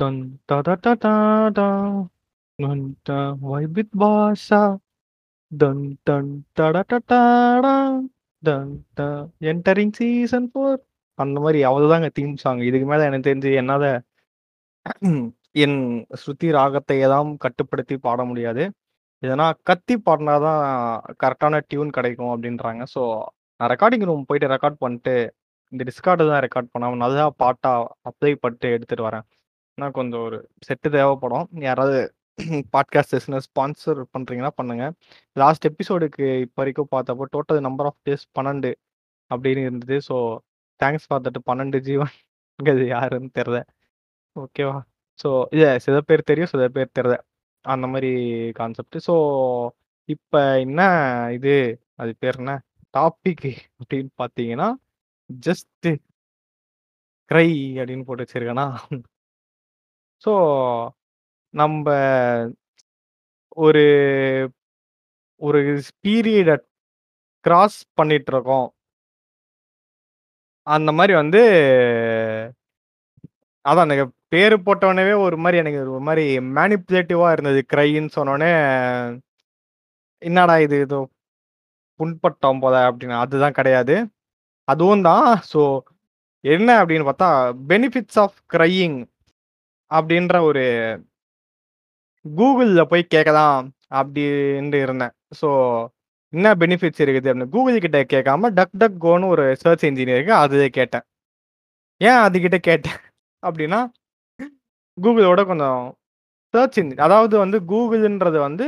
Dun da da da da da. Dun da why with Basha. Dun dun da da da da da. Dun da entering season 4. அந்த மாதிரி அவ்வளவுதாங்க theme song. இதுக்கு மேல எனக்கு தெரிஞ்சு என்னால் என் ஸ்ருதி ராகத்தை ஏதாம் கட்டுப்படுத்தி பாட முடியாது. இதனா கத்தி பாடினாதான் தான் டியூன் கிடைக்கும் அப்படின்றாங்க ஸோ நான் ரெக்கார்டிங் ரூம் போயிட்டு ரெக்கார்ட் பண்ணிட்டு, இந்த டிஸ்கார்டு தான் ரெக்கார்ட் பண்ணாமல் நல்லா பாட்டா அப்ளை பண்ணிட்டு எடுத்துட்டு வரேன். ஏன்னா கொஞ்சம் ஒரு செட்டு தேவைப்படும். யாராவது பாட்காஸ்ட் செஷனை ஸ்பான்சர் பண்ணுறீங்கன்னா பண்ணுங்க. லாஸ்ட் எபிசோடுக்கு இப்போ வரைக்கும் பார்த்தப்போ டோட்டல் நம்பர் ஆஃப் டேஸ் 12 அப்படின்னு இருந்தது. ஸோ தேங்க்ஸ் ஃபார் தட் 12 ஜீவன்ங்கிறது யாருன்னு தெரியல. ஓகேவா? ஸோ இல்லை சில பேர் தெரியும், சில பேர் தெரியல. அந்த மாதிரி கான்செப்ட். ஸோ இப்போ என்ன இது அது பேர் என்ன? டாபிக் அப்படின்னு பார்த்தீங்கன்னா, ஜஸ்ட் கிரை அப்படின்னு போட்டு வச்சிருக்கேன்னா ஸோ நம்ப ஒரு ஒரு பீரியட கிராஸ் பண்ணிட்டுருக்கோம். அந்த மாரி வந்து அதான் எனக்கு பேரு போட்டோனவே ஒரு மாரி எனக்கு ஒரு மாரி மேனிபுலேட்டிவா இருந்தது. கிரைன்னு சொன்னோனே என்னடா இது ஏதோ புண்பட்டோம் போல அப்படின்னு. அதுதான் கிடையாது. அதுவும் தான். ஸோ என்ன அப்படின்னு பார்த்தா, பெனிஃபிட்ஸ் ஆஃப் கிரையிங் அப்படின்ற ஒரு கூகுளில் போய் கேட்கலாம் அப்படின்ட்டு இருந்தேன். ஸோ என்ன பெனிஃபிட்ஸ் இருக்குது அப்படின்னு கூகுள் கிட்ட கேட்காம டக் டக் கோன்னு ஒரு சர்ச் இன்ஜின் இருக்கு. அதுவே கேட்டேன். ஏன் அதுக்கிட்ட கேட்டேன் அப்படின்னா, கூகுளோட கொஞ்சம் சர்ச் இன்ஜின் அதாவது வந்து கூகுள்ன்றது வந்து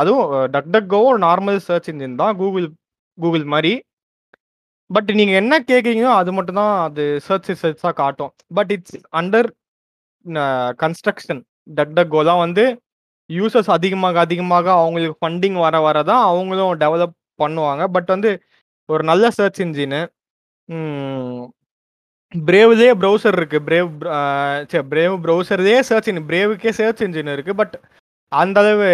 அதுவும் டக் டக் கோவும் நார்மல் சர்ச் இன்ஜின் தான். கூகுள் கூகுள் மாதிரி பட் நீங்கள் என்ன கேட்குறீங்களோ அது மட்டும் தான் அது சர்ச் ரிசல்ட்ஸா காட்டும். But it's under construction. Duck Duck வந்து யூசர்ஸ் அதிகமாக அதிகமாக அவங்களுக்கு ஃபண்டிங் வர வர தான் அவங்களும் டெவலப் பண்ணுவாங்க. பட் வந்து ஒரு நல்ல சர்ச் இன்ஜினு பிரேவ்லேயே ப்ரௌசர் இருக்கு. பிரேவ் சரி பிரேவ் ப்ரௌசர்லேயே சர்ச் இன்ஜின் பிரேவுக்கே சர்ச் இன்ஜின் இருக்கு. பட் அந்த அளவு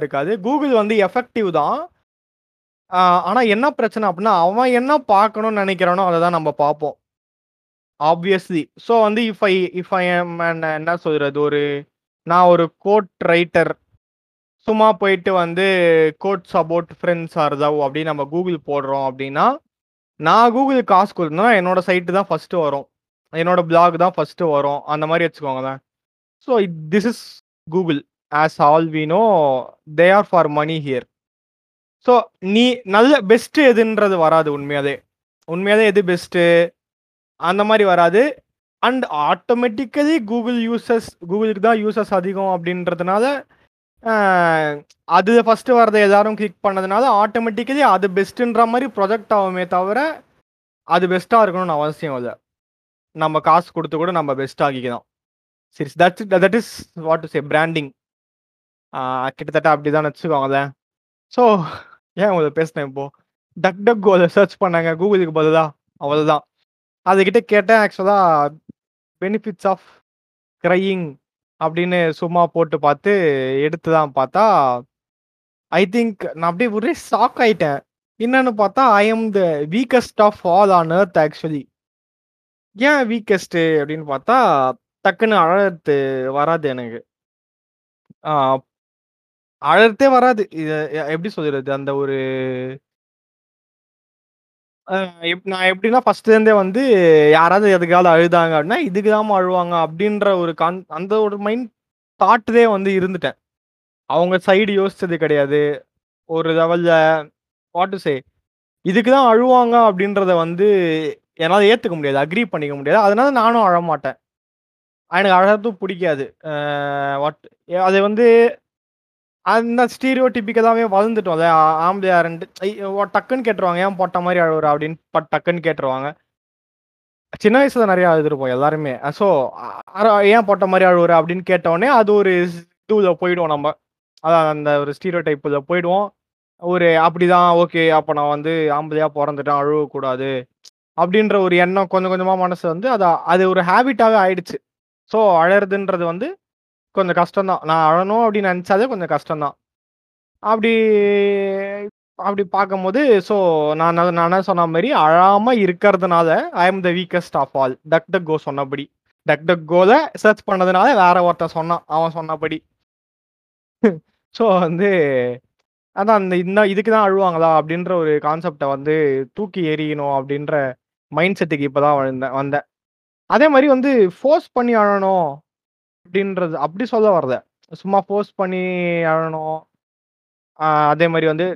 இருக்காது. கூகுள் வந்து எஃபெக்டிவ் தான். ஆனால் என்ன பிரச்சனை அப்படின்னா, அவன் என்ன பார்க்கணும்னு நினைக்கிறானோ அதை தான் நம்ம பார்ப்போம். ஆப்வியஸ்லி. ஸோ வந்து if I if I am என்ன சொல்கிறது ஒரு நான் ஒரு கோட் ரைட்டர். சும்மா போயிட்டு வந்து quotes about friends are thou அப்படின்னு நம்ம கூகுள் போடுறோம் அப்படின்னா, நான் கூகுள் காசு கொடுத்தா என்னோட சைட்டு தான் ஃபர்ஸ்ட்டு வரும். என்னோட பிளாக் தான் ஃபர்ஸ்ட்டு வரும். அந்த மாதிரி வச்சுக்கோங்களேன். So it this is Google. As all we know they are for money here. So நீ நல்ல பெஸ்ட்டு எதுன்றது வராது உண்மையாதே உண்மையாதே எது பெஸ்ட்டு அந்த மாதிரி வராது. அண்ட் ஆட்டோமேட்டிக்கலி கூகுள் யூசர்ஸ் கூகுளுக்கு தான் யூசர்ஸ் அதிகம் அப்படின்றதுனால, அது ஃபஸ்ட்டு ஃபர்ஸ்ட்டு வரத எல்லாரும் கிளிக் பண்ணதுனால ஆட்டோமேட்டிக்கலி அது பெஸ்ட்டுன்ற மாதிரி ப்ரொஜெக்ட் ஆகுமே தவிர, அது பெஸ்ட்டாக இருக்கணும்னு அவசியம் இல்லை நம்ம காசு கொடுத்து கூட நம்ம பெஸ்ட் ஆகிக்கலாம் சரி that's that is what to say branding. கிட்டத்தட்ட அப்படி தான் வச்சுக்கோங்களேன். ஸோ ஏன் உங்களை பேசினேன் இப்போது டக் டக் கோல சர்ச் பண்ணாங்க கூகுளுக்கு பதிலாக அவ்வளோதான் அதுகிட்ட கேட்டேன் ஆக்சுவலா பெனிஃபிட்ஸ் ஆஃப் கிரையிங் அப்படின்னு சும்மா போட்டு பார்த்து எடுத்து தான் பார்த்தா, ஐ திங்க் நான் அப்படியே ஒரே ஷாக் ஆயிட்டேன். என்னன்னு பார்த்தா, I am the weakest of all on earth actually. ஏன் வீக்கஸ்ட்டு அப்படின்னு பார்த்தா, டக்குன்னு அழகு வராது எனக்கு. அழகத்தே வராது. இது எப்படி சொல்கிறது அந்த ஒரு நான் எப்படின்னா ஃபர்ஸ்ட்லேருந்தே வந்து யாராவது எதுக்காவது அழுதாங்க அப்படின்னா, இதுக்கு தான் அழுவாங்க அப்படின்ற ஒரு கான் அந்த ஒரு மைண்ட் தாட்டுதே வந்து இருந்துட்டேன். அவங்க சைடு யோசிச்சது கிடையாது. ஒரு லெவலில் வாட் டு சே இதுக்கு தான் அழுவாங்க அப்படின்றத வந்து என்னால் ஏற்றுக்க முடியாது. அக்ரி பண்ணிக்க முடியாது. அதனால நானும் அழமாட்டேன். எனக்கு அழகத்தும் பிடிக்காது வாட் அது வந்து அந்த ஸ்டீரியோடிபிக்கலாவே வளர்ந்துட்டோம்ல. ஆம்பளையா ஆம்பளையாருன்ட்டு டக்குன்னு கேட்டுருவாங்க. "ஏன் போட்ட மாதிரி அழுவுற?" அப்படின்னு பட் டக்குன்னு கேட்டுருவாங்க. சின்ன வயசுல நிறைய அழுதுருப்போம் எல்லாருமே. ஸோ "ஏன் போட்ட மாதிரி அழுவுற?" அப்படின்னு கேட்டோடனே அது ஒரு இதுல போயிடுவோம் நம்ம. அதான் அந்த ஒரு ஸ்டீரியோடைப்ல போயிடுவோம். ஒரு அப்படிதான் ஓகே. அப்போ நான் வந்து ஆம்பளையா பிறந்துட்டேன் அழுவக்கூடாது. அப்படின்ற ஒரு எண்ணம் கொஞ்சம் கொஞ்சமா மனசு வந்து அது அது ஒரு ஹேபிட்டாவே ஆயிடுச்சு. ஸோ அழறதுன்றது வந்து கொஞ்சம் கஷ்டம் தான். நான் அழணும் அப்படின்னு நினச்சாதே கொஞ்சம் கஷ்டம் தான். அப்படி அப்படி பார்க்கும்போது ஸோ நான் நான் சொன்ன மாதிரி அழாமல் இருக்கிறதுனால, I am the weakest of all. Duck Duck Go சொன்னபடி. டக் டக் கோல சர்ச் பண்ணதுனால வேற ஒருத்தன் சொன்னான் அவன் சொன்னபடி ஸோ வந்து அதான் அந்த இந்த இதுக்கு தான் அழுவாங்களா அப்படின்ற ஒரு கான்செப்டை வந்து தூக்கி எறியணும் அப்படின்ற மைண்ட் செட்டுக்கு இப்போ தான் வந்தேன் வந்தேன் அதே மாதிரி வந்து ஃபோர்ஸ் பண்ணி அழணும் அப்படின்றது அப்படி சொல்ல வரல. சும்மா ஃபோர்ஸ் பண்ணி அழணும். அதே மாதிரி வந்து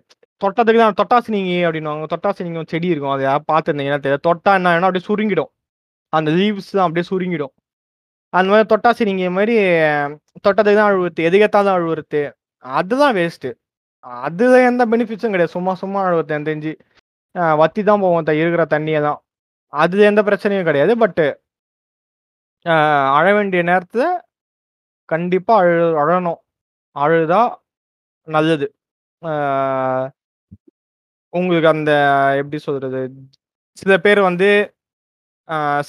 தொட்டதுக்கு தான் தொட்டாசினிங்கி அப்படின்னுவாங்க. தொட்டாசினிங்க செடி இருக்கும். அதை யாராவது பார்த்துருந்தீங்கன்னா தெரியாது தொட்டா என்ன ஆகும்னா அப்படியே சுருங்கிடும். அந்த லீவ்ஸ் தான் அப்படியே சுருங்கிடும். அந்த மாதிரி தொட்டாசினிங்க மாதிரி தொட்டத்துக்கு தொட்டதுக்கு தான் அழுவுறது தான் அழுவுறுத்து அதுதான் வேஸ்ட்டு அதுல எந்த பெனிஃபிட்ஸும் கிடையாது. சும்மா சும்மா அழுவுறது எனக்கு தெரிஞ்சு. வத்தி தான் போவோம் இருக்கிற தண்ணியை தான் அது எந்த பிரச்சனையும் கிடையாது. பட்டு அழ வேண்டிய நேரத்தில் கண்டிப்பா அழு அழணும். அழுதா நல்லது. உங்களுக்கு அந்த எப்படி சொல்றது சில பேர் வந்து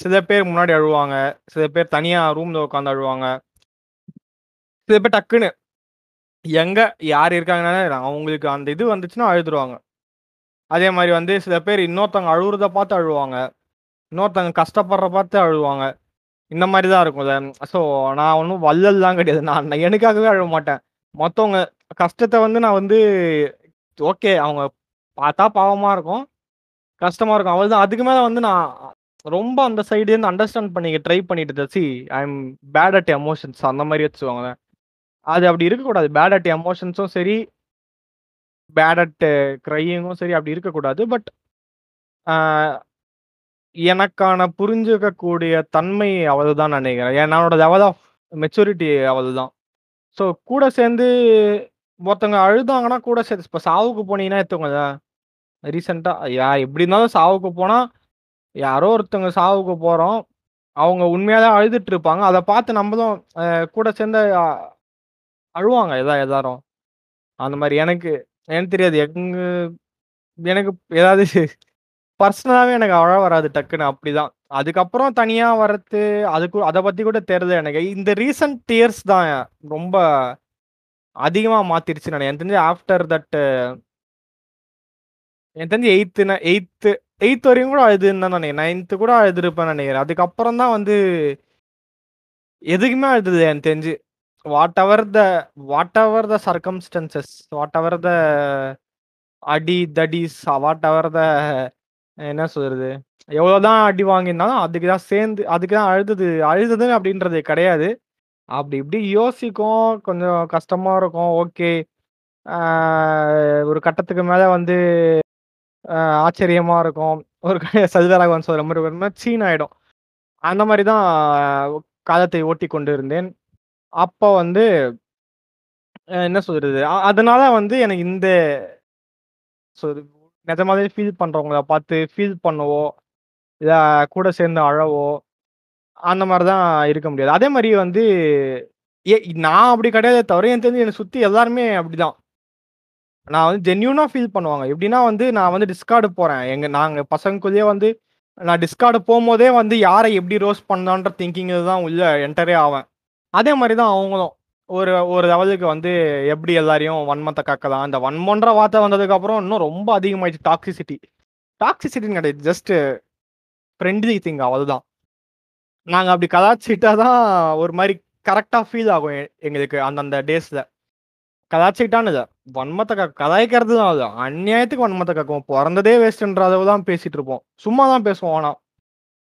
சில பேர் முன்னாடி அழுவாங்க. சில பேர் தனியா ரூம்ல உட்காந்து அழுவாங்க. சில பேர் டக்குன்னு எங்க யார் இருக்காங்கன்னா அவங்களுக்கு அந்த இது வந்துச்சுன்னா அழுதுருவாங்க. அதே மாதிரி வந்து சில பேர் இன்னொருத்தவங்க அழுகுறத பார்த்து அழுவாங்க. இன்னொருத்தவங்க கஷ்டப்படுற பார்த்து அழுவாங்க. இந்த மாதிரி தான் இருக்கும்ல ஸோ நான் ஒன்றும் வள்ளல்லாம் கிடையாது. நான் எனக்காகவே அழுவ மாட்டேன். மற்றவங்க கஷ்டத்தை வந்து நான் வந்து ஓகே அவங்க பார்த்தா பாவமாக இருக்கும். கஷ்டமாக இருக்கும். அவள் தான் அதுக்கு மேலே வந்து நான் ரொம்ப அந்த சைடுலேருந்து அண்டர்ஸ்டாண்ட் பண்ணிக்க ட்ரை பண்ணிட்டு see I am bad at emotions அந்த மாதிரி வச்சுவாங்க அது அப்படி இருக்கக்கூடாது. பேட் அட் எமோஷன்ஸும் சரி பேட் அட் க்ரையிங்கும் சரி அப்படி இருக்கக்கூடாது. பட் எனக்கான புரிஞ்சுக்கக்கூடிய தன்மை அவள் தான் நினைக்கிறேன். என்னோட லெவல் ஆஃப் மெச்சூரிட்டி அவள் தான் ஸோ கூட சேர்ந்து ஒருத்தவங்க அழுதாங்கன்னா கூட சேர்த்து இப்போ சாவுக்கு போனீங்கன்னா எடுத்துக்கோங்க. ரீசெண்டாக யா எப்படி இருந்தாலும் சாவுக்கு போனால் யாரோ ஒருத்தவங்க சாவுக்கு போகிறோம் அவங்க உண்மையாக தான் அழுதுட்டு இருப்பாங்க. அதை பார்த்து நம்மளும் கூட சேர்ந்து அழுவாங்க. எதா எதாரும் அந்த மாதிரி எனக்கு எனக்கு தெரியாது. எங்க எனக்கு ஏதாவது பர்சனலாகவே எனக்கு அழ வராது டக்குன்னு அப்படிதான். அதுக்கப்புறம் தனியாக வர்றது அதுக்கு அதை பற்றி கூட தெரியல எனக்கு. இந்த ரீசன்ட் இயர்ஸ் தான் ரொம்ப அதிகமாக மாத்திருச்சு நான். எனக்கு தெரிஞ்சு ஆஃப்டர் தட் எனக்கு தெரிஞ்சு எயித்து எயித்து எயித் வரையும் கூட அழுதுன்னு தான் நினைக்கிறேன். நைன்த்து கூட அழுதுருப்பேன் நினைக்கிறேன். அதுக்கப்புறம் தான் வந்து எதுக்குமே அழுதுது எனக்கு தெரிஞ்சு. Whatever the whatever the circumstances whatever the அடி தடிஸ் வாட் எவர் த என்ன சொல்றது? எவ்வளோதான் அடி வாங்கியிருந்தாலும் அதுக்கு தான் சேர்ந்து அதுக்கு தான் அழுதுது அழுதுது அப்படின்றது கிடையாது. அப்படி இப்படி யோசிக்கும். கொஞ்சம் கஷ்டமா இருக்கும். ஓகே. ஒரு கட்டத்துக்கு மேல வந்து ஆச்சரியமாக ஆச்சரியமா இருக்கும். ஒரு செல்வராகவன் சொல்ற மாதிரி ஒரு மாதிரி சீன் ஆயிடும். அந்த மாதிரி தான் காலத்தை ஓட்டி கொண்டு இருந்தேன் அப்போ வந்து என்ன சொல்றது? அதனால வந்து எனக்கு இந்த நிஜமாவே ஃபீல் பண்றவங்கள பார்த்து ஃபீல் பண்ணவோ இல்லை கூட சேர்ந்து அழவோ அந்த மாதிரி தான் இருக்க முடியாது. அதே மாதிரி வந்து ஏ நான் அப்படி கிடையாது தவிர என் தெரிஞ்சு என்னை சுற்றி எல்லாருமே அப்படிதான். நான் வந்து ஜென்யூனாக ஃபீல் பண்ணுவாங்க. எப்படின்னா வந்து நான் வந்து டிஸ்கார்டு போகிறேன் எங்கள் நாங்கள் பசங்களுக்குள்ளேயே வந்து நான் டிஸ்கார்டு போகும்போதே வந்து யாரை எப்படி ரோஸ் பண்ணான்ற திங்கிங் தான் உள்ள என்டரே ஆவேன். அதே மாதிரி தான் அவங்களும். ஒரு ஒரு லெவலுக்கு வந்து எப்படி எல்லாரையும் வன்மத்தை காக்கலாம். அந்த வன்மன்ற வார்த்தை வந்ததுக்கு அப்புறம் இன்னும் ரொம்ப அதிகமாயிடுச்சு டாக்ஸிசிட்டி டாக்ஸிசிட்டின்னு கிடையாது ஜஸ்ட் ஃப்ரெண்ட்லி திங் அவ்வளோதான் நாங்கள் அப்படி கலாச்சிட்டா தான் ஒரு மாதிரி கரெக்டாக ஃபீல் ஆகும் எ- எங்களுக்கு அந்தந்த டேஸில் கலாச்சிக்கிட்டான்னு இல்லை வன்மத்தை கா கலாய்க்கிறது தான் அது. அந்நியாயத்துக்கு வன்மத்தை கக்குவோம். பிறந்ததே வேஸ்ட்ன்ற அளவு தான் பேசிகிட்டு இருப்போம். சும்மா தான் பேசுவோம் ஆனால்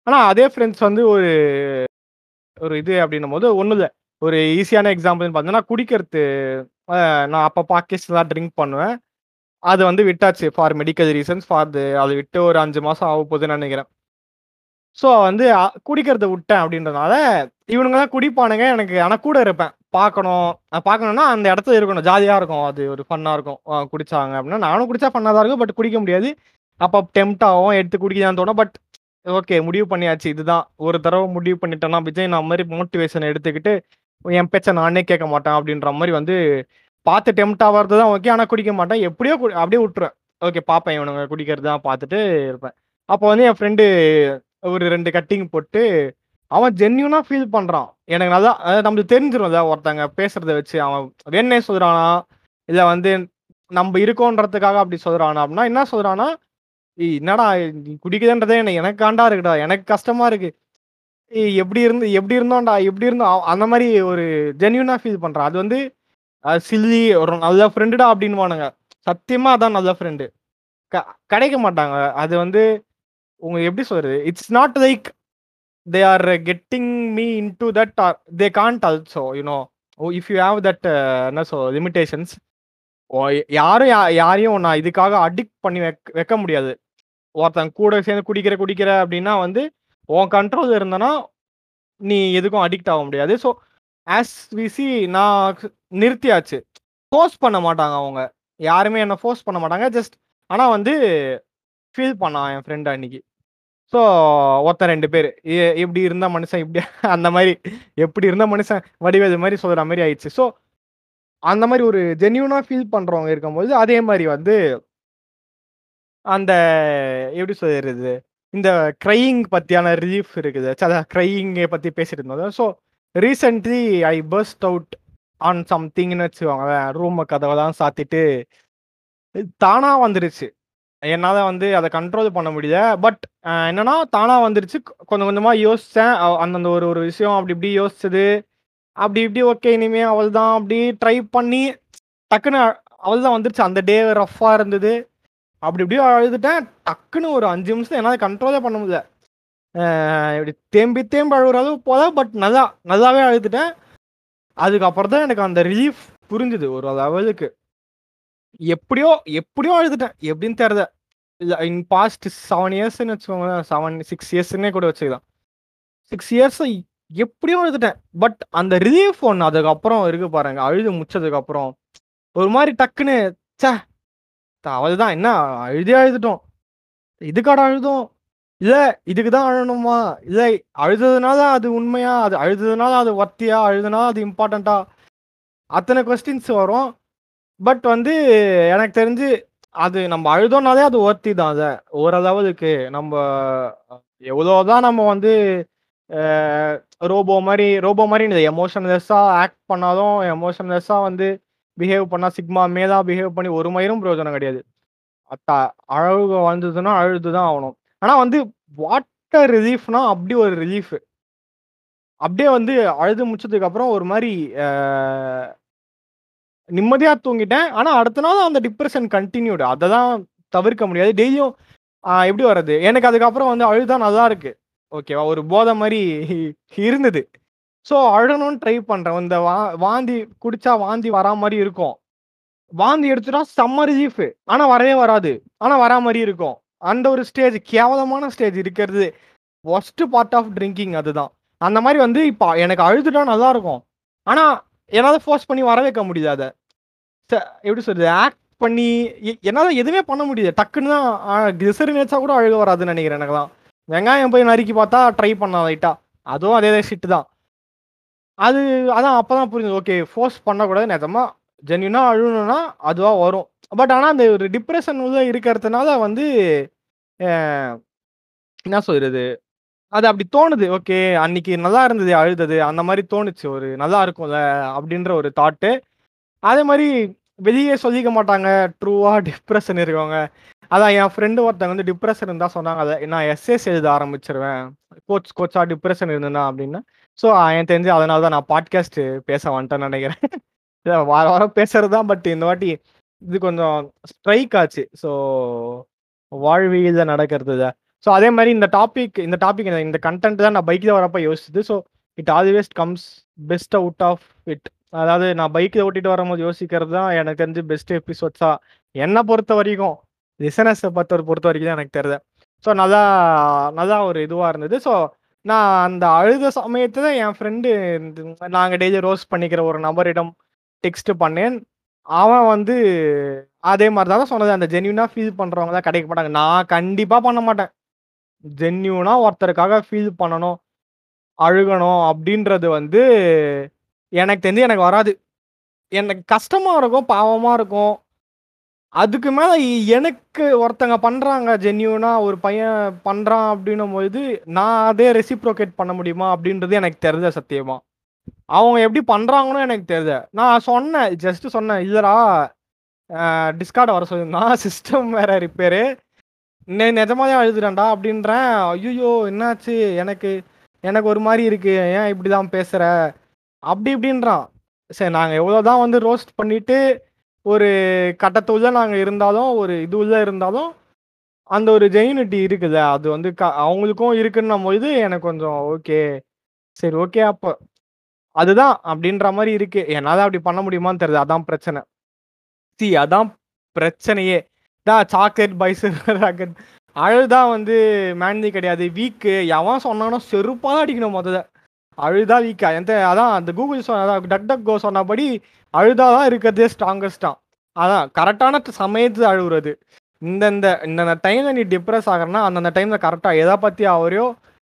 ஆனால் அதே ஃப்ரெண்ட்ஸ் வந்து ஒரு ஒரு இது அப்படின்னும் போது ஒன்றும் இல்லை. ஒரு ஈஸியான எக்ஸாம்பிள்னு பார்த்தோன்னா குடிக்கிறது நான் அப்போ பாக்கெட்ஸ்லாம் ட்ரிங்க் பண்ணுவேன். அது வந்து விட்டாச்சு ஃபார் மெடிக்கல் ரீசன்ஸ் ஃபார் அது விட்டு ஒரு அஞ்சு மாதம் ஆக போகுதுன்னு நினைக்கிறேன். ஸோ வந்து குடிக்கிறத விட்டேன் அப்படின்றனால இவனுங்க தான் குடிப்பானுங்க எனக்கு ஆனால் கூட இருப்பேன். பார்க்கணும். பார்க்கணும்னா அந்த இடத்துல இருக்கணும். ஜாலியாக இருக்கும். அது ஒரு ஃபன்னாக இருக்கும். குடித்தாங்க குடிச்சாங்க அப்படின்னா நானும் குடிச்சா ஃபன்னாக தான் இருக்கும் பட் குடிக்க முடியாது. அப்போ டெம்ட் ஆகும் எடுத்து குடிக்கலான்னு தோணும். பட் ஓகே முடிவு பண்ணியாச்சு. இதுதான். ஒரு தடவை முடிவு பண்ணிட்டேன்னா விஜய் நான் மாதிரி மோட்டிவேஷன் எடுத்துக்கிட்டு என் பேச்சை நானே கேட்க மாட்டேன் அப்படின்ற மாதிரி வந்து பார்த்து டெம்ட் ஆகிறது தான் ஓகே ஆனால் குடிக்க மாட்டேன். எப்படியோ கு- அப்படியே விட்டுருவேன். ஓகே பார்ப்பேன் இவனுங்க குடிக்கிறது தான் பார்த்துட்டு இருப்பேன். அப்போ வந்து என் ஃப்ரெண்டு ஒரு ரெண்டு கட்டிங் போட்டு அவன் ஜென்யூனாக ஃபீல் பண்ணுறான் எனக்கு நல்லா அதாவது நம்மளுக்கு தெரிஞ்சிரும்ல ஒருத்தங்க பேசுறத வச்சு அவன் வேணே சொல்கிறானா இல்லை வந்து நம்ம இருக்கோன்றதுக்காக அப்படி சொல்கிறானா அப்படின்னா என்ன சொல்கிறானா என்னடா நீ குடிக்குதுன்றதே எனக்கு எனக்கு காண்டா இருக்குடா எனக்கு கஷ்டமா இருக்கு. எப்படி இருந்து எப்படி இருந்தோம்டா எப்படி இருந்தோம் அந்த மாதிரி ஒரு ஜென்யூனா ஃபீல் பண்றான் அது வந்து சில்லி ஒரு நல்ல ஃப்ரெண்டுடா அப்படின்வானுங்க சத்தியமா அதான் நல்ல ஃப்ரெண்டு கிடைக்க மாட்டாங்க. அது வந்து உங்க எப்படி சொல்றது? It's not like they are getting me into that are they can't also you know if you have that என்ன சொல் லிமிடேஷன்ஸ் யாரும் யா- யாரையும் நான் இதுக்காக அடிக்ட் பண்ணி வைக்க வைக்க முடியாது. ஒருத்தன் கூட சேர்ந்து குடிக்கிற குடிக்கிற அப்படின்னா வந்து உன் கண்ட்ரோல் இருந்தனா நீ எதுக்கும் அடிக்ட் ஆக முடியாது. ஸோ ஆஸ் விசி நான் நிறுத்தியாச்சு. ஃபோர்ஸ் பண்ண மாட்டாங்க அவங்க. யாருமே என்னை ஃபோர்ஸ் பண்ண மாட்டாங்க. ஜஸ்ட் ஆனால் வந்து ஃபீல் பண்ணான் என் ஃப்ரெண்டு அன்னைக்கு ஸோ ஒருத்தன் ரெண்டு பேர். இப்படி இருந்த மனுஷன் இப்படி அந்த மாதிரி எப்படி இருந்த மனுஷன் வடிவேது மாதிரி சொல்கிற மாதிரி ஆயிடுச்சு. ஸோ அந்த மாதிரி ஒரு ஜென்யூனாக ஃபீல் பண்ணுறவங்க இருக்கும்போது அதே மாதிரி வந்து அந்த எப்படி சொல்கிறது இந்த க்ரையிங் பற்றியான ரிலீஃப் இருக்குது. க்ரையிங்கை பற்றி பேசிட்டு இருந்தோம். So recently I burst out on சம்திங்னு வச்சுக்கோங்களேன். ரூமை கதவெல்லாம் சாத்திட்டு தானாக வந்துருச்சு. என்னால் வந்து அதை கண்ட்ரோல் பண்ண முடியல. பட் என்னன்னா தானாக வந்துருச்சு. கொ- கொஞ்சம் கொஞ்சமாக யோசித்தேன் அந்தந்த ஒரு ஒரு விஷயம் அப்படி இப்படி யோசிச்சது. அப்படி இப்படி ஓகே இனிமே அவள் தான் அப்படி ட்ரை பண்ணி டக்குன்னு அவள் தான் வந்துருச்சு. அந்த டே ரஃப்பாக இருந்தது. அப்படி இப்படியே அழுதுட்டேன். டக்குன்னு ஒரு அஞ்சு நிமிஷம் என்னால் கண்ட்ரோலே பண்ண முடியல. இப்படி தேம்பி தேம்பி அழுகுற அளவு போல பட் நல்லா நல்லாவே அழுதுட்டேன். அதுக்கப்புறம் தான் எனக்கு அந்த ரிலீஃப் புரிஞ்சுது ஒரு லெவலுக்கு. எப்படியோ எப்படியோ அழுதுட்டேன். எப்படின்னு தெரியல. இல்லை இன் பாஸ்ட் செவன் இயர்ஸ்ன்னு வச்சுக்கோங்களேன். செவன் சிக்ஸ் இயர்ஸ்ன்னே கூட வச்சுக்கலாம். சிக்ஸ் இயர்ஸ் எப்படியோ அழுதுட்டேன். பட் அந்த ரிலீஃப் ஒன்று அதுக்கப்புறம் இருக்கு பாருங்க. அழுது முடிச்சதுக்கப்புறம். ஒரு மாதிரி டக்குன்னு ச்சே அவள்தான். என்ன? அழுதே அழுதுட்டோம். இதுக்காட அழுதும்? இல்ல இதுக்கு தான் அழணுமா? இல்ல அழுததுனால அது உண்மையா? அது அழுததுனால அது ஒர்த்தியா அழுதுனால அது இம்பார்ட்டண்டா அத்தனை கொஸ்டின்ஸ் வரும். பட் வந்து எனக்கு தெரிஞ்சு அது நம்ம அழுதோம்னாலே அது ஒர்த்தி தான் அதை. ஓரளவுக்கு நம்ம எவ்வளோதான் நம்ம வந்து ரோபோ மாதிரி ரோபோ மாதிரி எமோஷன்லெஸ்ஸாக ஆக்ட் பண்ணாலும் எமோஷன்லெஸ்ஸாக வந்து பிஹேவ் பண்ணால் சிக்மா மேலா பிஹேவ் பண்ணி ஒரு மயிரும் பிரயோஜனம் கிடையாது. அத்தா அழகு வந்ததுன்னா அழுது தான் ஆகணும். ஆனால் வந்து வாட்டர் ரிலீஃப்னா அப்படி ஒரு ரிலீஃப் அப்படியே வந்து அழுது முடிச்சதுக்கு அப்புறம் ஒரு மாதிரி நிம்மதியா தூங்கிட்டேன். ஆனா அடுத்த நாள் அந்த டிப்ரெஷன் கண்டினியூடு அதை தான் தவிர்க்க முடியாது. டெய்லியும் எப்படி வர்றது? எனக்கு அதுக்கப்புறம் வந்து அழுதா நல்லா இருக்கு. ஓகேவா ஒரு போதை மாதிரி இருந்தது. ஸோ அழணும்னு ட்ரை பண்ணுறேன் இந்த வா வாந்தி குடிச்சா வாந்தி வரா மாதிரி இருக்கும். வாந்தி எடுத்துட்டா செம்ம ரிலீஃப் ஆனால் வரவே வராது. ஆனால் வரா மாதிரி இருக்கும். அந்த ஒரு ஸ்டேஜ் கேவலமான ஸ்டேஜ் இருக்கிறது. ஒஸ்ட் பார்ட் ஆஃப் ட்ரிங்கிங் அதுதான். அந்த மாதிரி வந்து இப்போ எனக்கு அழுதுட்டா நல்லா இருக்கும் ஆனால் என்னால் ஃபோர்ஸ் பண்ணி வர வைக்க முடியாது அதை. ச- எப்படி சொல்றது? ஆக்ட் பண்ணி எ- எதுவுமே பண்ண முடியாது. டக்குன்னு தான் கிசரி நினைச்சா கூட அழுக வராதுன்னு நினைக்கிறேன் எனக்குலாம் வெங்காயம் போய் நறுக்கி பார்த்தா ட்ரை பண்ணலாம் லைட்டாக அதுவும் அதே ஷிட்டு தான். அது அதான் அப்பதான் புரியுது ஓகே ஃபோர்ஸ் பண்ணக்கூடாது நிஜமா. ஜென்யூனா அழுகணும்னா அதுவா வரும். பட் ஆனால் அந்த ஒரு டிப்ரெஷன் உள்ள இருக்கிறதுனால வந்து என்ன சொல்றது? அது அப்படி தோணுது. ஓகே அன்னைக்கு நல்லா இருந்தது அழுதது. அந்த மாதிரி தோணுச்சு. ஒரு நல்லா இருக்கும்ல அப்படின்ற ஒரு தாட்டு அதே மாதிரி வெளியே சொல்லிக்க மாட்டாங்க. ட்ரூவா டிப்ரெஷன் இருக்கவங்க. அதான் என் ஃப்ரெண்டு ஒருத்தவங்க வந்து டிப்ரெஷன் இருந்தால் சொன்னாங்க. அதை நான் எஸ்எஸ் எழுத ஆரம்பிச்சிருவேன். கோச் கோச்சா டிப்ரெஷன் இருந்தேன்னா அப்படின்னா. ஸோ எனக்கு தெரிஞ்சு அதனால தான் நான் பாட்காஸ்ட் பேச வந்துட்டேன்னு நினைக்கிறேன். வார வாரம் பேசுறது தான் பட் இந்த வாட்டி இது கொஞ்சம் ஸ்ட்ரைக் ஆச்சு. ஸோ வாழ்வியல நடக்கிறது தான் ஸோ அதே மாதிரி இந்த டாபிக் இந்த டாபிக் இந்த கண்டென்ட் தான் நான் பைக்கில் வரப்ப யோசிச்சுது. So it always comes best out of it அதாவது நான் பைக்கில் ஓட்டிட்டு வரும்போது யோசிக்கிறது தான் எனக்கு தெரிஞ்சு பெஸ்ட் எபிசோட்ஸா என்னை பொறுத்த வரைக்கும் லிசனஸை பொறுத்த பொறுத்த வரைக்கும் தான் எனக்கு தெரியுது. ஸோ நல்லா நல்லா ஒரு இதுவாக இருந்தது. ஸோ நான் அந்த அழுத சமயத்துல என் ஃப்ரெண்டு நாங்கள் டெய்லி ரோஸ் பண்ணிக்கிற ஒரு நபரிடம் டெக்ஸ்ட் பண்ணேன். அவன் வந்து அதே மாதிரி தான் சொன்னது. அந்த ஜென்யூனா ஃபீல் பண்றவங்க தான் கிடைக்க மாட்டாங்க. நான் கண்டிப்பா பண்ண மாட்டேன். ஜென்யூனா ஒருத்தருக்காக ஃபீல் பண்ணணும் அழுகணும் அப்படின்றது வந்து எனக்கு தெரிஞ்சு எனக்கு வராது. எனக்கு கஷ்டமா இருக்கும் பாவமா இருக்கும். அதுக்கு மேல எனக்கு ஒருத்தங்க பண்றாங்க ஜென்யூனா ஒரு பையன் பண்றான் அப்படின்னும் போது நான் அதே ரெசிப்ரோகேட் பண்ண முடியுமா அப்படின்றது எனக்கு தெரிஞ்ச சத்தியமா அவங்க எப்படி பண்றாங்கன்னு எனக்கு தெரியல நான் சொன்னேன் ஜஸ்ட் சொன்னேன் இல்லடா டிஸ்கார்டு வர சொல்லியிருந்தான் சிஸ்டம் வேற ரிப்பேரு நே நிஜமாதான் எழுதுறேன்டா அப்படின்றேன் ஐயோ என்னாச்சு எனக்கு எனக்கு ஒரு மாதிரி இருக்கு. ஏன் இப்படிதான் பேசுற? அப்படி இப்படின்றான். சரி நாங்க எவ்வளோதான் வந்து ரோஸ்ட் பண்ணிட்டு, ஒரு கட்டத்துள்ள நாங்கள் இருந்தாலும், ஒரு இது உள்ள இருந்தாலும், அந்த ஒரு ஜெயினிட்டி இருக்குல்ல. அது வந்து க அவங்களுக்கும் இருக்குன்னும்போது எனக்கு கொஞ்சம் ஓகே. சரி ஓகே அப்போ அதுதான் அப்படின்ற மாதிரி இருக்கு. என்னால் அப்படி பண்ண முடியுமான்னு தெரியுது அதான் பிரச்சனை. சி அதான் பிரச்சனையே. தான் சாக்லேட் பாய்ஸ் ராக்கெட் அழுதா வந்து மேன்தி கிடையாது. வீக்கு எவன் சொன்னானோ செருப்பாக அடிக்கணும் முதல்ல அழுதா வீக்கா. எந்த அதான் அந்த கூகுள் சொன்ன அதான் டக் டக் கோ சொன்னபடி அழுதா தான் இருக்கிறதே ஸ்ட்ராங்கஸ்டான் அதான் கரெக்டான சமயத்து அழுகுறது இந்தந்த இந்தந்த டைம்ல நீ டிப்ரெஸ் ஆகுறன்னா, அந்தந்த டைமில் கரெக்டாக எதை பற்றி ஆவுறியோ,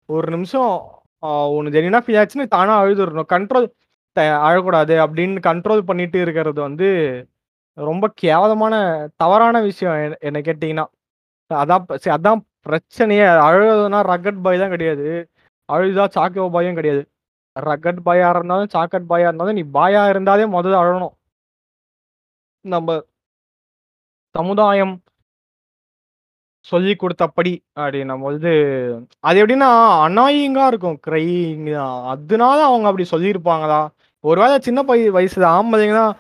ஒரு நிமிஷம் ஒன்று உனக்கு ஜென்யூனா ஃபீல் ஆச்சுன்னு தானாக அழுதுறணும். கண்ட்ரோல் த அழக்கூடாது அப்படின்னு கண்ட்ரோல் பண்ணிட்டு இருக்கிறது வந்து, ரொம்ப கேவலமான, தவறான விஷயம் என்ன கேட்டிங்கன்னா அதான் சரி அதான் பிரச்சனையே. அழுகுதுன்னா ரக்கட் பாய் தான் கிடையாது. அழுதா சாக்கோ பாயும் கிடையாது. ரக்கட் பாயா இருந்தாலும், சாக்கட் பாயா இருந்தாலும், நீ பாயா இருந்தாலே முதல்ல அழணும். நம்ம சமுதாயம் சொல்லி கொடுத்தபடி அப்படி நம்ம வந்து அது எப்படின்னா அன்னாயிங்கா இருக்கும். கிரையிங் அதனால அவங்க அப்படி சொல்லியிருப்பாங்களா? ஒருவேளை சின்ன பை வயசுல ஆம்பளைங்க தான்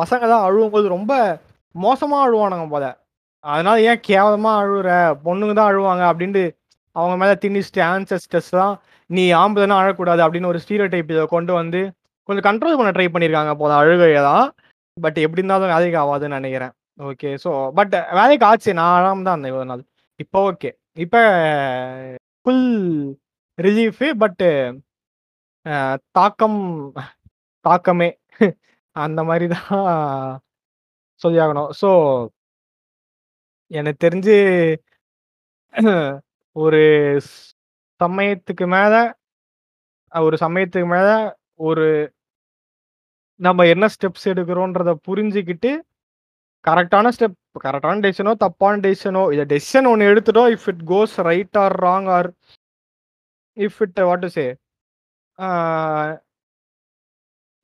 பசங்க தான் அழுவும்போது ரொம்ப மோசமா அழுவானுங்க போல. அதனால ஏன் கேவலமா அழுகுற பொண்ணுங்க தான் அழுவாங்க அப்படின்ட்டு அவங்க மேல திணிச்சுட்டு ஆன்செஸ்டர்ஸ்லாம் நீ ஆம்பளைன்னா அழக்கூடாது அப்படின்னு ஒரு ஸ்டீரியோடைப் இதை கொண்டு வந்து, கொஞ்சம் கண்ட்ரோல் பண்ண ட்ரை பண்ணியிருக்காங்க போதும் அழுகையெல்லாம். பட் எப்படி இருந்தாலும் வேலைக்கு ஆகாதுன்னு நினைக்கிறேன் ஓகே. ஸோ பட் வேலைக்கு ஆச்சு. நான் அழாம தான் இருந்தேன் இவ்வளோ நாள். இப்போ ஓகே. இப்போ ஃபுல் ரிலீஃபு பட்டு தாக்கம் தாக்கமே. அந்த மாதிரி தான் சொல்லியாகணும். ஸோ எனக்கு தெரிஞ்சு ஒரு சமயத்துக்கு மேல ஒரு சமயத்துக்கு மேல ஒரு நம்ம என்ன ஸ்டெப்ஸ் எடுக்கிறோன்றத புரிஞ்சுக்கிட்டு கரெக்டான ஸ்டெப் கரெக்டான டெசிஷனோ, தப்பான டெசிஷனோ, இதை டெசிஷன் ஒன்று எடுத்துட்டோம். If it goes right or wrong or if it what to say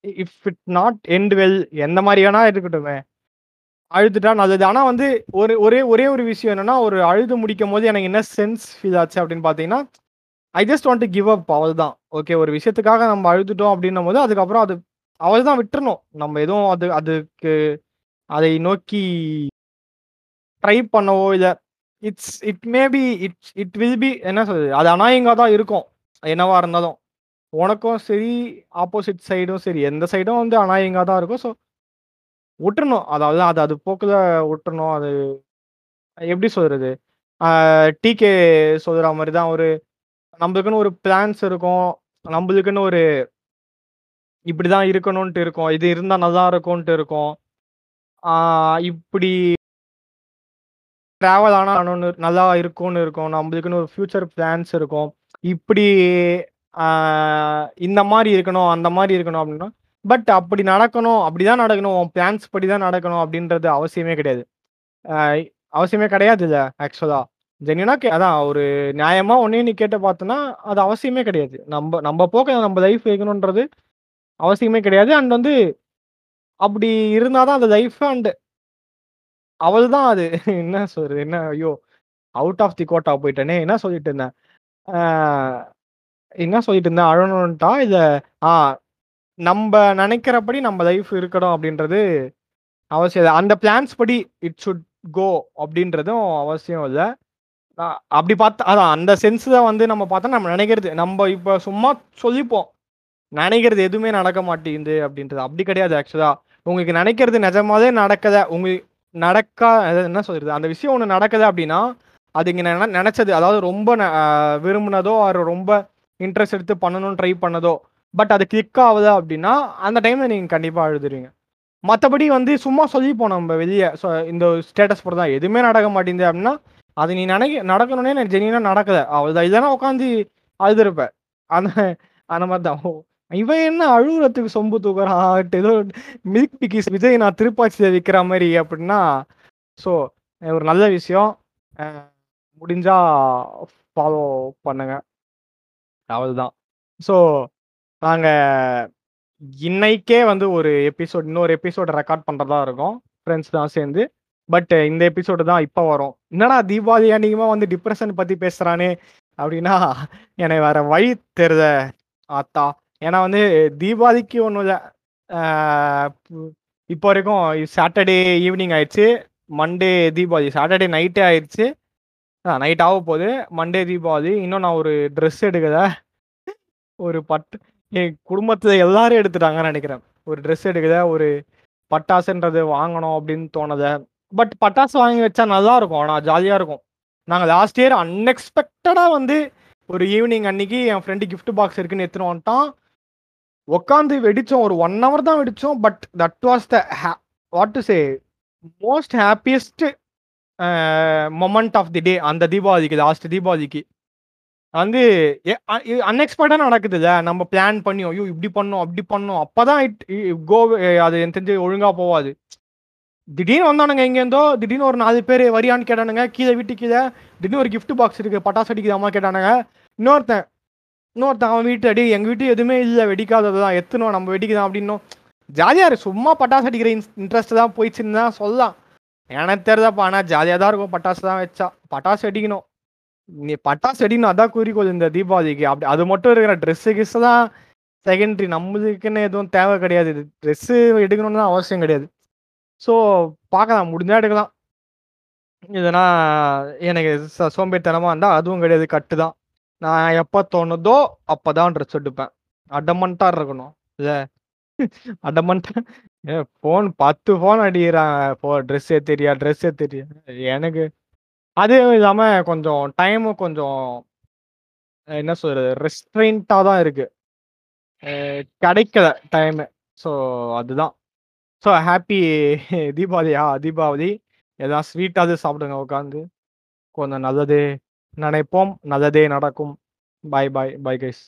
if it not end well எந்த மாதிரி வேணா இருக்கட்டுமே. அழுதுட்டா நல்லது. ஆனால் வந்து ஒரு ஒரே ஒரே ஒரு விஷயம் என்னன்னா, ஒரு அழுது முடிக்கும் போது எனக்கு என்ன சென்ஸ் ஃபீல் ஆச்சு அப்படின்னு பார்த்தீங்கன்னா, I just want to give up அவள் தான் ஓகே ஒரு விஷயத்துக்காக நம்ம அழுதுட்டோம் அப்படின்னும்போது, அதுக்கப்புறம் அது அவள் தான் விட்டுறணும். நம்ம எதுவும் அது அதுக்கு அதை நோக்கி ட்ரை பண்ணவோ, இல்லை it's it may be it's it will be என்ன சொல்றது? அது அநாயகங்கா தான் இருக்கும். என்னவா இருந்தாலும். உனக்கும் சரி, ஆப்போசிட் சைடும் சரி, எந்த சைடும் வந்து அநாயகங்கா தான் இருக்கும். ஸோ விட்டுறணும் அதாவது அது அது போக்குல விட்டுறணும் அது எப்படி சொல்றது? டிகே சொல்கிற மாதிரி தான் ஒரு நம்மளுக்குன்னு ஒரு பிளான்ஸ் இருக்கும். நம்மளுக்குன்னு ஒரு இப்படிதான் இருக்கணுன்ட்டு இருக்கும். இது இருந்தா நல்லா இருக்கும்ன்ட்டு இருக்கும். இப்படி ட்ராவல் ஆனால் நல்லா இருக்கும்னு இருக்கும். நம்மளுக்குன்னு ஒரு ஃபியூச்சர் பிளான்ஸ் இருக்கும். இப்படி இந்த மாதிரி இருக்கணும், அந்த மாதிரி இருக்கணும் அப்படின்னா, பட் அப்படி நடக்கணும், அப்படிதான் நடக்கணும், உன் பிளான்ஸ் படி தான் நடக்கணும் அப்படின்றது அவசியமே கிடையாது. அவசியமே கிடையாது இல்லை ஆக்சுவலாக ஜென்யூனா கே அதான் ஒரு நியாயமா ஒன்னே நீ கேட்டு பார்த்தோன்னா அது அவசியமே கிடையாது. நம்ம நம்ம போக்க நம்ம லைஃப் வைக்கணுன்றது அவசியமே கிடையாது. அண்ட் வந்து அப்படி இருந்தாதான் அந்த லைஃப் அண்ட் அவள்தான் அது. என்ன சொல்றது? என்ன ஐயோ! அவுட் ஆஃப் தி கோட்டா போயிட்டேனே! என்ன சொல்லிட்டு இருந்தேன்? என்ன சொல்லிட்டு இருந்தேன்? அழணுன்ட்டா? இதை ஆ நம்ம நினைக்கிறபடி நம்ம லைஃப் இருக்கணும் அப்படின்றது அவசியம் அந்த பிளான்ஸ் படி இட் சுட் கோ அப்படின்றதும் அவசியம் இல்லை அப்படி பார்த்தா அதான் அந்த சென்ஸ்ல வந்து நம்ம பார்த்தா நம்ம நினைக்கிறது நம்ம இப்போ சும்மா சொல்லிப்போம். நினைக்கிறது எதுவுமே நடக்க மாட்டேங்குது அப்படின்றது. அப்படி கிடையாது ஆக்சுவலா. உங்களுக்கு நினைக்கிறது நிஜமாவே நடக்கத உங்களுக்கு நடக்கா என்ன சொல்றது? அந்த விஷயம் ஒன்று நடக்குது அப்படின்னா, அது இங்கே நினைச்சது அதாவது ரொம்ப ந அது ஆர் ரொம்ப இன்ட்ரெஸ்ட் எடுத்து பண்ணணும்னு ட்ரை பண்ணதோ, பட் அது கிளிக் ஆகுது அப்படின்னா, அந்த டைம்ல நீங்க கண்டிப்பா அழுதுருவீங்க. மற்றபடி வந்து சும்மா சொல்லிப்போம் நம்ம வெளியே இந்த ஸ்டேட்டஸ் போட்டு தான் எதுவுமே நடக்க மாட்டேங்குது அப்படின்னா, அது நீ நினைக்க நடக்கணும்னே எனக்கு ஜென்யூனா நடக்கல. அவள் இல்லன்னா உட்காந்து அழுதுருப்ப. அந்த அந்த மாதிரி தான். இவன் என்ன அழுகுறதுக்கு சொம்பு தூக்குறான். ஏதோ மில்க் பிக்கிஸ் விஜய் நான் திருப்பாச்சியில் விற்கிற மாதிரி அப்படின்னா, ஸோ ஒரு நல்ல விஷயம். முடிஞ்சா ஃபாலோ பண்ணுங்க. அவ்வளதான். ஸோ நாங்கள் இன்னைக்கே வந்து ஒரு எபிசோட் இன்னொரு எபிசோட் ரெக்கார்ட் பண்ணுறதா இருக்கோம். ஃப்ரெண்ட்ஸ் தான் சேர்ந்து. பட் uh, இந்த எபிசோடு தான் இப்போ வரும். என்னடா தீபாவளி அன்னைக்குமா வந்து டிப்ரெஷன் பற்றி பேசுகிறானே அப்படின்னா எனக்கு வேற வழி தெரித ஆத்தா. ஏன்னா வந்து தீபாவளிக்கு ஒன்றும் இல்லை. இப்போ வரைக்கும் சாட்டர்டே ஈவினிங் ஆயிடுச்சு. மண்டே தீபாவளி சாட்டர்டே நைட்டே ஆயிடுச்சு. நைட் ஆக போகுது. மண்டே தீபாவளி. இன்னும் நான் ஒரு ட்ரெஸ் எடுக்கல. ஒரு பட்டு என் குடும்பத்தில் எல்லாரும் எடுத்துட்டாங்கன்னு நினைக்கிறேன். ஒரு ட்ரெஸ் எடுக்கல. ஒரு பட்டாசுன்றது வாங்கணும் அப்படின்னு தோணதை பட் பட்டாசு வாங்கி வச்சா நல்லா இருக்கும் ஆனால் ஜாலியாக இருக்கும் நாங்கள் லாஸ்ட் இயர் அன்எக்ஸ்பெக்டடாக வந்து ஒரு ஈவினிங் அன்னைக்கு என் ஃப்ரெண்டு கிஃப்ட் பாக்ஸ் இருக்குன்னு எடுத்துன்னு வந்துட்டான். உட்காந்து வெடிச்சோம். ஒரு ஒன் ஹவர் தான் வெடிச்சோம். But that was the what to say most happiest moment of the day அந்த தீபாவளிக்கு லாஸ்ட் தீபாவளிக்கு. வந்து அன்எக்ஸ்பெக்டாக நடக்குதுல்ல. நம்ம பிளான் பண்ணி ஐயோ இப்படி பண்ணோம் அப்படி பண்ணோம். அப்பதான் இட் கோ அது எனக்கு தெரிஞ்சு ஒழுங்காக போவாது திடீர்னு வந்தானுங்க எங்கேருந்தோ திடீர்னு ஒரு நாலு பேர் வரியான்னு கேட்டானுங்க. கீழே வீட்டு கீழே திடீர்னு ஒரு கிஃப்ட் பாக்ஸ் இருக்குது பட்டாசு அடிக்குது அம்மா கேட்டானுங்க. இன்னொருத்தன் இன்னொருத்தன் அவன் வீட்டு அடி எங்கள் வீட்டு எதுவுமே இல்லை வெடிக்காதது தான் எத்தனும் நம்ம வெடிக்குதான் அப்படின்னும். ஜாலியாக இருக்கு சும்மா பட்டாசு அடிக்கிற இன்ட்ரெஸ்ட் தான் போயிடுச்சுன்னு தான் சொல்லலாம். எனக்கு தெரியாதாப்பா ஆனால் ஜாலியாக தான் இருக்கும். பட்டாசு தான் வச்சா. பட்டாசு வெடிக்கணும். நீ பட்டாசு அடிக்கணும் அதான் குறிக்கோள் இந்த தீபாவளிக்கு. அப்படி அது மட்டும் இருக்கிற ட்ரெஸ்ஸு கிஸ் தான் செகண்டரி நம்மளுக்குன்னு எதுவும் தேவை கிடையாது. ட்ரெஸ்ஸு எடுக்கணும்னு தான் அவசியம் கிடையாது. ஸோ பார்க்கலாம். முடிஞ்சா எடுக்கலாம். இதுனா எனக்கு ச- இருந்தால் அதுவும் கிடையாது. கட்டு தான். நான் எப்போ தோணுதோ அப்போ தான் ட்ரெஸ் எடுப்பேன். அடமண்ட்டாக இருக்கணும். இல்லை. அடமண்ட்டா ஏ ஃபோன் பத்து ஃபோன் அடிக்கிறான் ஃபோ ட்ரெஸ்ஸே தெரியா ட்ரெஸ்ஸே தெரியா எனக்கு அதுவும் இல்லாமல் கொஞ்சம் டைமும் கொஞ்சம் என்ன சொல்கிறது ரெஸ்ட்ரெயின்ட்டாக தான் இருக்குது கிடைக்கல டைமு ஸோ அதுதான். ஸோ ஹாப்பி தீபாவளியா தீபாவளி எதாவது ஸ்வீட்டாவது சாப்பிடுங்க உட்காந்து கொஞ்சம் நல்லதே நினைப்போம். நல்லதே நடக்கும். பாய் பாய் பாய் கைஸ்